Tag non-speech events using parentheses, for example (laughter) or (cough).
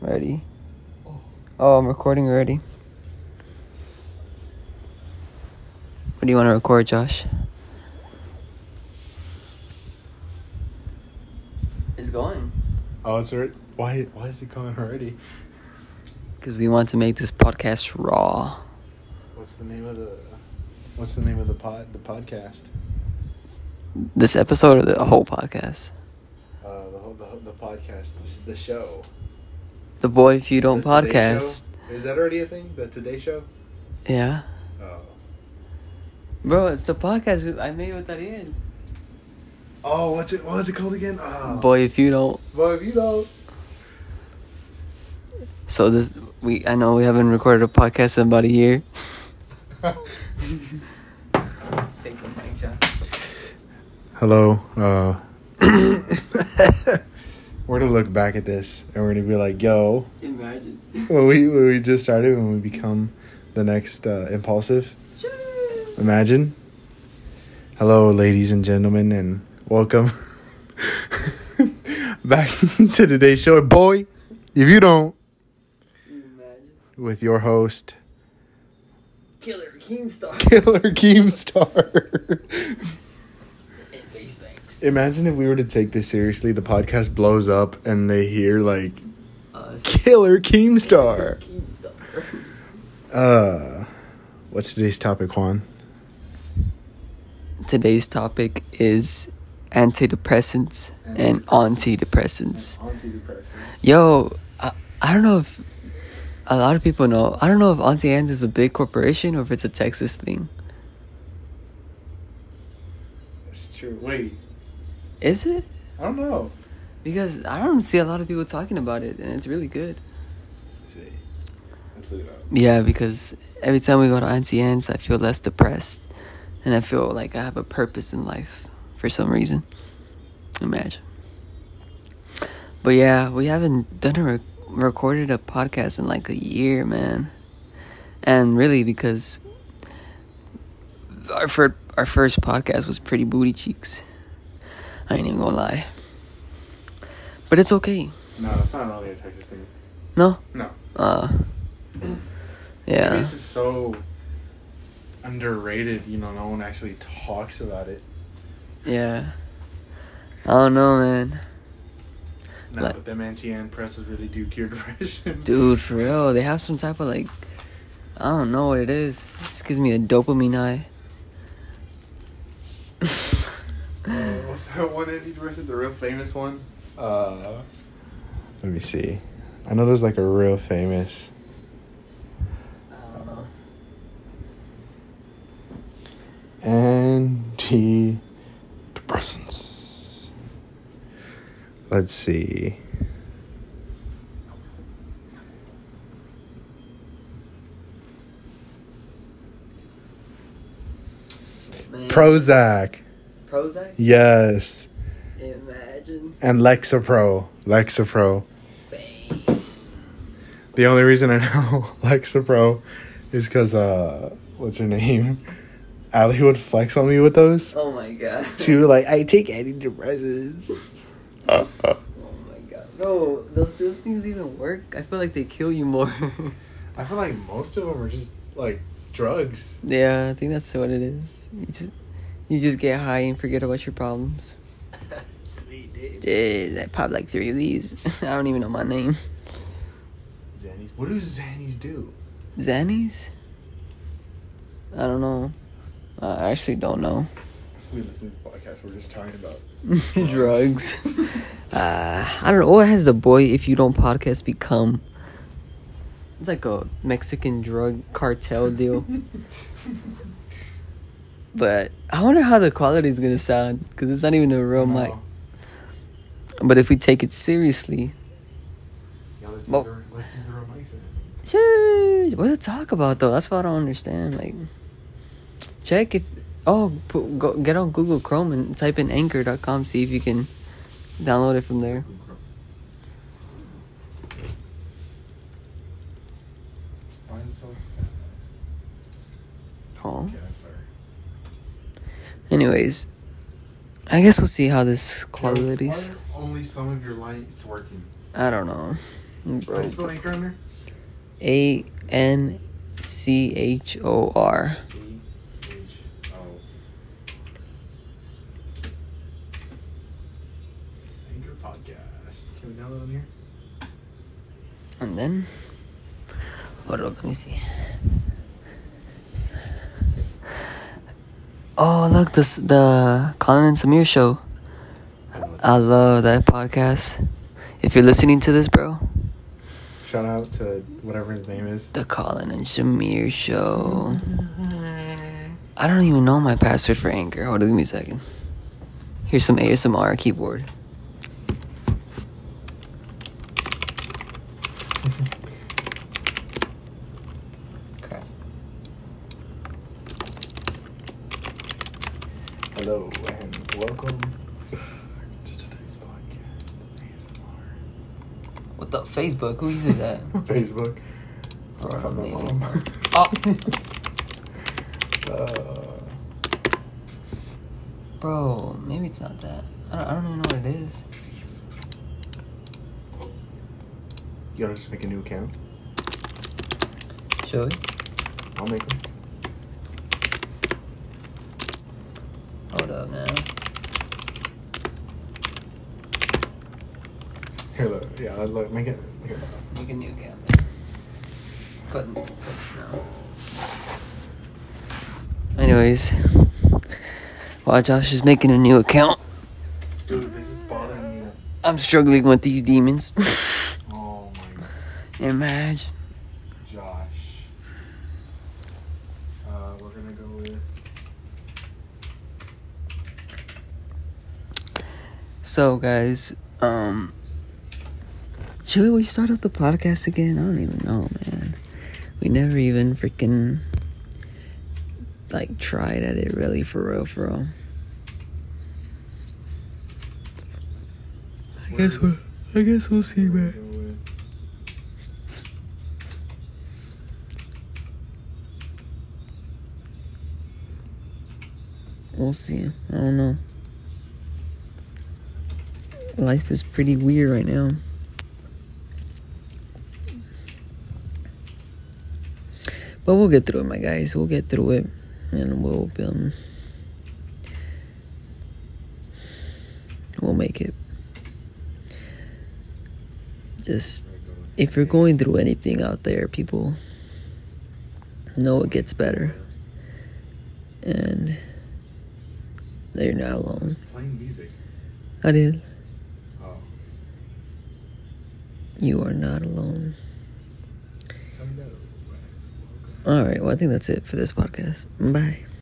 Ready? Oh, I'm recording already. What do you want to record, Josh? It's going. Oh, it's already. Why? Why is it going already? Because we want to make this podcast raw. What's the name of the? What's the name of the pod? The podcast? This episode or the whole podcast? Uh, the whole the, the podcast. The, the show. The Boy If You Don't The podcast. Show? Is that already a thing? The Today Show. Yeah. Oh. Bro, it's the podcast I made with Ariel. Oh, what's it? What was it called again? Oh. Boy, if you don't. Boy, if you don't. So this we I know we haven't recorded a podcast in about a year. (laughs) Take the mic, Josh. Hello. Uh, (coughs) (coughs) (laughs) we're gonna look back at this and we're gonna be like, "Yo, Imagine. (laughs) when we when we just started, when we become the next uh, impulsive." Imagine. Hello, ladies and gentlemen, and welcome (laughs) back (laughs) to today's show. Boy, if you don't, Imagine. with your host, Killer Keemstar. Killer Keemstar. And. Imagine if we were to take this seriously, the podcast blows up and they hear like Us. Killer Keemstar. Keemstar. Uh, what's today's topic, Juan? Today's topic is antidepressants and antidepressants. Antidepressants. Yo, I, I don't know if a lot of people know. I don't know if Auntie Anne's is a big corporation or if it's a Texas thing. That's true. Wait, Is it? I don't know. Because I don't see a lot of people talking about it, and it's really good. Let's see. Let's look it up. Yeah, because every time we go to Auntie Anne's, I feel less depressed, and I feel like I have a purpose in life for some reason. Imagine. But yeah, we haven't done a rec- recorded a podcast in like a year, man, and really because our first our first podcast was pretty booty cheeks. I ain't even gonna lie. But it's okay. No, it's not only a Texas thing. No. No. Uh. Maybe Yeah. it's just so underrated. You know, no one actually talks about it. Yeah. I don't know, man. No, Like- but them anti-Ann presses really do cure (laughs) depression. Dude, for real, they have some type of like, I don't know what it is. It just gives me a dopamine high. What's (laughs) that one antidepressant? The real famous one? Uh, let me see. I know there's like a real famous. I. Antidepressants. Let's see. Man. Prozac. Prozac? Yes. Imagine. And Lexapro. Lexapro. Bang. The only reason I know (laughs) Lexapro is because, uh, what's her name? Allie would flex on me with those. Oh my god. She was like, I take antidepressants. (laughs) Oh my god. Bro, those, those things even work? I feel like they kill you more. (laughs) I feel like most of them are just like drugs. yeah, I think that's what it is. You just, get high and forget about your problems. (laughs) Sweet, dude. Dude, I popped like three of these. (laughs) I don't even know my name. Xannies. What do Xannies do? Xannies? I don't know. I actually don't know. We listen to this podcast. We're just talking about (laughs) Drugs. uh, I don't know. What has the boy if you don't podcast become? It's like a Mexican drug cartel deal. But I wonder how the quality is gonna sound because it's not even a real mic. But if we take it seriously, Yeah, let's, Well- use the, let's use the real mics. Sheesh, what to talk about though? That's what I don't understand. Like, check if oh, put, go, get on Google Chrome and type in Anchor.com. See if you can download it from there. Why is it so Oh. Okay, that's better. Anyways, I guess we'll see how this quality is. only some of your lights working? I don't know. How do you spell anchor under? A N C H O R. C H O. Anchor podcast. Can we download on here? And then, hold up, let me see. Oh, look, this the Colin and Samir show. I love that podcast. If you're listening to this, bro, Shout out to whatever his name is. the Colin and Samir show. (laughs) I don't even know my password for Anchor. Hold on, give me a second. Here's some ASMR keyboard. Hello and welcome to today's podcast. ASMR. What the Facebook? Who uses that? (laughs) Facebook. Bro, Fuck my maybe mom. it's not. Oh, Uh, bro, maybe it's not that. I don't, I don't even know what it is. you gotta just make a new account. Should we? I'll make one. Hold up now. Here, look. Yeah, look. Make it. Here. Make a new account. Button. button no. Anyways, while Josh is making a new account, Dude, this is bothering me. I'm struggling with these demons. Oh my god! (laughs) Imagine. Josh. Uh, we're gonna go with. So, guys, um, should we start up the podcast again? I don't even know, man. We never even freaking like tried at it really for real, for real. I guess we'll, I guess we'll see, man. gonna go with- We'll see. I don't know. Life is pretty weird right now. But we'll get through it, my guys. We'll get through it, and we'll um, we'll make it. Just we're gonna go with- if you're going through anything out there, people know it gets better, and that you're not alone. I did. Oh. You are not alone. All right. Well, I think that's it for this podcast. Bye.